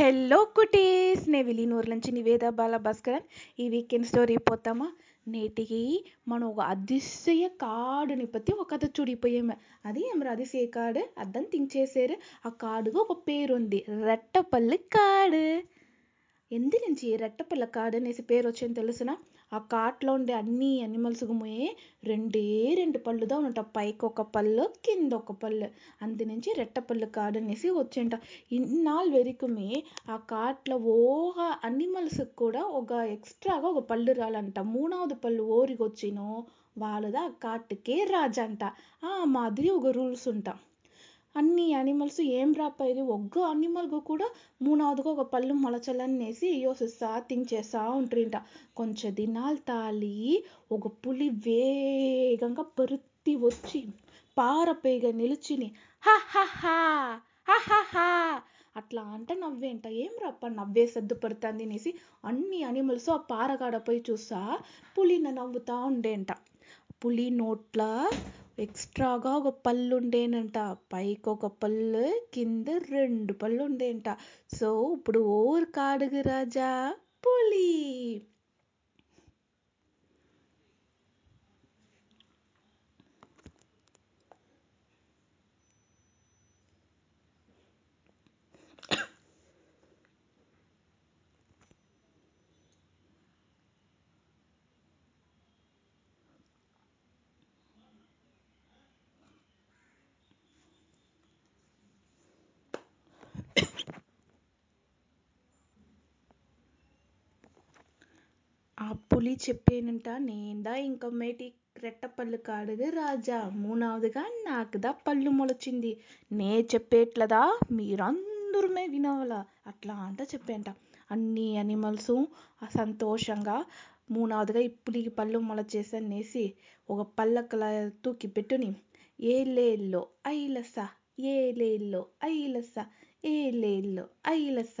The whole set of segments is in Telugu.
హెల్లో కుటీస్ నే విలీనూరు నుంచి నివేద బాల భాస్కరన్ ఈ వీకెండ్ స్టోరీ పోతామా? నేటికి మనం ఒక అదిశయ కాడుని పత్తి ఒక కథ చూడిపోయాము అది ఏమరా అతిశయ కాడు అర్థం థింక్ చేశారు ఆ కాడుకు ఒక పేరు ఉంది రెట్టపల్లి కాడు. ఎందు నుంచి రెట్టపల్ల కాడు అనేసి పేరు వచ్చింది తెలుసునా? ఆ కాట్లో ఉండే అన్ని అనిమల్స్ గుమే రెండే రెండు పళ్ళుదా ఉన్నట. పైకి ఒక పళ్ళు కింద ఒక పళ్ళు. అందు నుంచి రెట్టపల్లి కాడు అనేసి వచ్చింట. ఇన్నాళ్ళు వరకుమే ఆ కాట్లో ఓహ అనిమల్స్ కూడా ఒక ఎక్స్ట్రాగా ఒక పళ్ళు రాలంట. మూడవది పళ్ళు ఓరికి వచ్చినో వాళ్ళదా ఆ కాட்டுకే రాజంట. ఆ మాదిరి ఒక రూల్స్ ఉంటా. అన్ని యానిమల్స్ ఏం రాపాయి ఒక్క అనిమల్కు కూడా మూడవదిగా ఒక పళ్ళు మొలచలనేసి యోసిస్తా థింక్ చేస్తా ఉంటుంట కొంచెం దినాలు తాలి ఒక పులి వేగంగా పరుత్తి వచ్చి పారపైగా నిలిచిని హా హా హా హా హా అట్లా అంటే నవ్వేంట. ఏం రప్ప నవ్వే సర్దుపడుతుంది అనేసి అన్ని అనిమల్స్ ఆ పారగాడ పోయి చూసా పులిని నవ్వుతా ఉండేంట. పులి నోట్ల ఎక్స్ట్రాగా ఒక పళ్ళు ఉండేనంట పైకి ఒక పళ్ళు కింద రెండు పళ్ళు ఉండేంట సో ఇప్పుడు ఓరు కాడుగు రాజా పులి. పులి చెప్పేనంట నేందా ఇంక మేటి రెట్టపళ్ళు కాడుగు రాజా. మూనావదిగా నాకుదా పళ్ళు మొలచింది. నే చెప్పేట్లదా? మీరందరమే వినవలా. అట్లా అంట చెప్పేంట. అన్ని అనిమల్స్ సంతోషంగా మూనావదిగా ఈ పులికి పళ్ళు మొలచేసనేసి ఒక పల్లకల తూకి పెట్టుని ఏలేల్లో ఐలస ఏలేల్లో ఐలస ఏలేల్లో ఐలస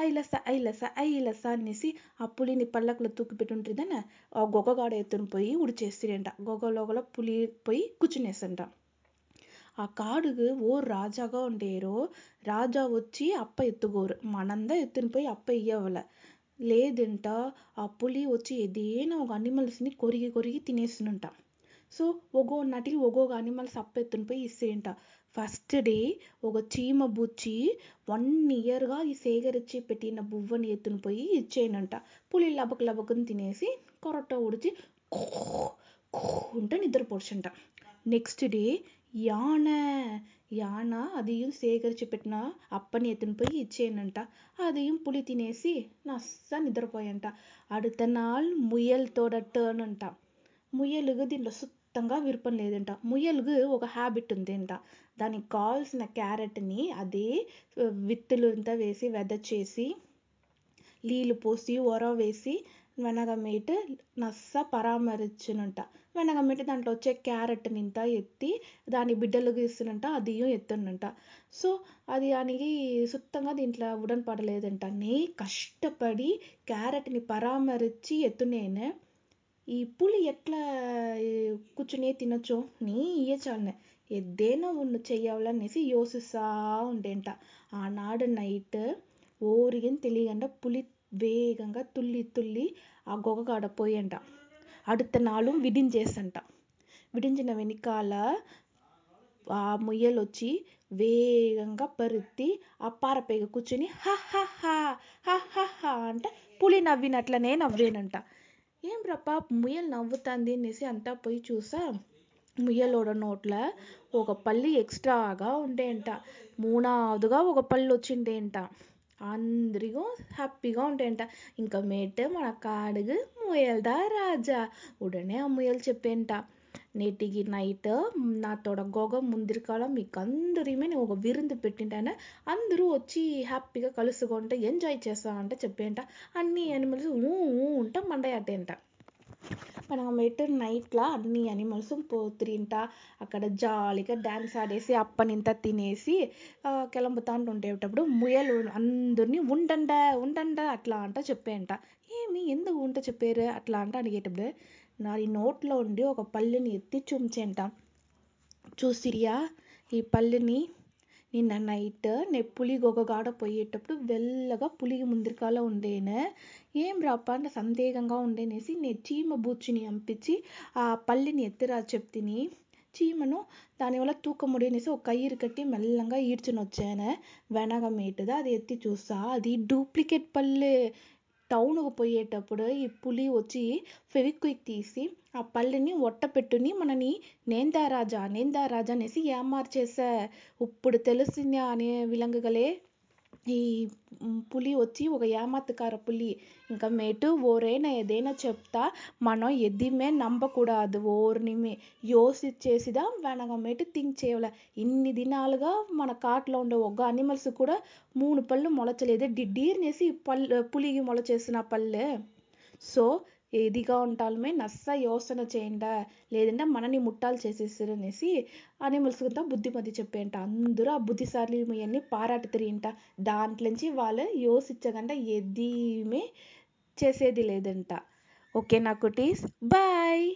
ఐలస ఐలస ఐలస అనేసి ఆ పులిని పల్లకులో తూకి పెట్టుంటుందన ఆ గొగగాడ ఎత్తుని పోయి ఉడిచేసిరంట గొగలోగల పులి పోయి కూర్చునేసంట ఆ కాడుగు ఓ రాజాగా ఉండేరో రాజా వచ్చి అప్ప ఎత్తుకోరు మనందా ఎత్తుని పోయి అప్ప ఇయ్యవల లేదంట ఆ పులి వచ్చి ఏదైనా ఒక అనిమల్స్ని కొరిగి కొరిగి తినేసినంట ಸೊ ಒಗೋ ನಟಿಲಿ ಒಗೋಗ ಅನಿಮಲ್ಸ್ ಅಪ್ಪ ಎತ್ತುನ್ ಪೋಯಿ ఇస్సేంట ఫస్ట్ డే ఒక చీమ బుచ్చి వన్ ఇయర్గా ఈ సేకరించి పెట్టిన బువ్వని ఎత్తుని పోయి ఇచ్చేయనంట పులి లబక్ లబకుని తినేసి కొరట ఉడిచి ఉంటే నిద్రపోడ్చంట నెక్స్ట్ డే యాన యాన அதையும் సేకరించి పెట్టిన అప్పని ఎత్తుని పోయి ఇచ్చేయనంట అదయం పులి తినేసి నస్సా నిద్రపోయంట அடுத்த நாள் முயல் தோட டேர்ன் అంట முயலுக்கு దీంట్లో మొత్తంగా విరపం లేదంట. ముయలుగు ఒక హ్యాబిట్ ఉందంట. దానికి కావాల్సిన క్యారెట్ని అదే విత్తులు అంతా వేసి వెదచేసి నీళ్ళు పోసి ఉర వేసి వెనగమేటు నస్స పరామరించునంట. వెనగమేటు దాంట్లో వచ్చే క్యారెట్ నింత ఎత్తి దాని బిడ్డలకు ఇస్తునంట అది ఎత్తునంట సో అది దానికి సుత్తంగా దీంట్లో ఉడన్ పడలేదంట నే కష్టపడి క్యారెట్ని పరామరించి ఎత్తునేను ఈ పులి ఎట్లా కూర్చునే తినొచ్చో? నీ ఇయ్యచాలనే ఏదైనా ఉన్ను చెయ్యాలనేసి యోసిస్తా ఉండేంట. ఆనాడు నైట్ ఓరిగిన తెలియకుండా పులి వేగంగా తుల్లి తుల్లి ఆ గొగకాడ పోయంట. అడుత నాళ్ళు విడించేసంట. విడించిన వెనకాల ఆ ముయ్యలు వచ్చి వేగంగా పరుత్తి ఆ పారపైగ కూర్చుని హా హా హా హా హా అంటే. పులి నవ్వినట్లనే నవ్వేనంట. ఏంద్రప్ప ముయల్ నవ్వుతుంది అనేసి అంతా పోయి చూసా. ముయ్యలోడ నోట్ల ఒక పల్లి ఎక్స్ట్రాగా ఉండేంట మూనాదుగా ఒక పళ్ళు వచ్చిండేంట అందరికీ హ్యాపీగా ఉంటాయంట ఇంకా మేట మన కాడుగు ముయల్దా రాజా? ఉడనే ఆ ముయల్ చెప్పేంట నేటికి నైట్ నా తొడగోగ ముందరికాల మీకు అందరిమే నేను ఒక విருந்து పెట్టింటాను. అందరూ వచ్చి హ్యాపీగా కలుసుకుంటే ఎంజాయ్ చేస్తా అంటే చెప్పేంట అన్ని యానిమల్స్ ఊ ఉంటా మండయాటేంట మనం మెట్టు నైట్లో అన్ని అనిమల్స్ పోతురింట. అక్కడ జాలీగా డ్యాన్స్ ఆడేసి అప్పనింత తినేసి కెలంపుతా ఉండేటప్పుడు ముయలు అందరినీ ఉండండ ఉండండ అట్లా అంట చెప్పేయంట. ఏమి? ఎందుకు ఉంట చెప్పారు? అట్లా అంట అడిగేటప్పుడు నా నోట్లో ఉండి ఒక పళ్ళుని ఎత్తి చూంచేంట. చూసిరియా? ఈ పళ్ళుని నిన్న నైట్ నే పులి గొగగాడ పోయేటప్పుడు వెల్లగా పులికి ముందరికాల ఉండేను ఏం రాప్ప అంటే సందేహంగా ఉండేనేసి నే చీమ బూచిని అంపించి ఆ పల్లిని ఎత్తిరా చెప్తిని చీమను దానివల్ల తూకం ముడినేసి ఒక కయ్యిరు కట్టి మెల్లంగా ఈడ్చుని వచ్చాను వెనగ మీటుదా అది ఎత్తి చూసా అది డూప్లికేట్ పల్లె టౌన్కు పోయేటప్పుడు ఈ పులి వచ్చి ఫెవిక్విక్ తీసి ఆ పళ్ళని ఒట్ట పెట్టుని మనని నేందా రాజా? నేందా రాజా? అనేసి ఏమార్చేసా ఇప్పుడు తెలిసింది అనే విలంగగలే ఈ పులి వచ్చి ఒక ஏமாத்துக்கார పులి. இனிமேட்டு మేటు நான் ఏదైనా చెప్తా మనం ఎదిమే నమ్మకూడదు. ఓర్నిమే యోసిచ్చేసిదా వెనకమేటి థింక్ చేయాలి ఇన్ని దినాలుగా మన కాట్లో ఉండే ఒక అనిమల్స్ కూడా మూడు పళ్ళు మొలచలేదు. డిడ్డీర్నేసి పళ్ళు పులికి మొలచేసిన పళ్ళే. సో ఏదిగా ఉంటాలమే నస్స యోసన చేయండా లేదంటే మనని ముట్టాలు చేసేసారు అనేసి అనిమల్స్ అంతా బుద్ధిమతి చెప్పేంట అందరూ ఆ బుద్ధిశాలి ఇవన్నీ పారాటి తిరిగింట. దాంట్లోంచి వాళ్ళు యోసించకుండా ఎదీమే చేసేది లేదంట. ఓకే నా కుటీస్. బాయ్!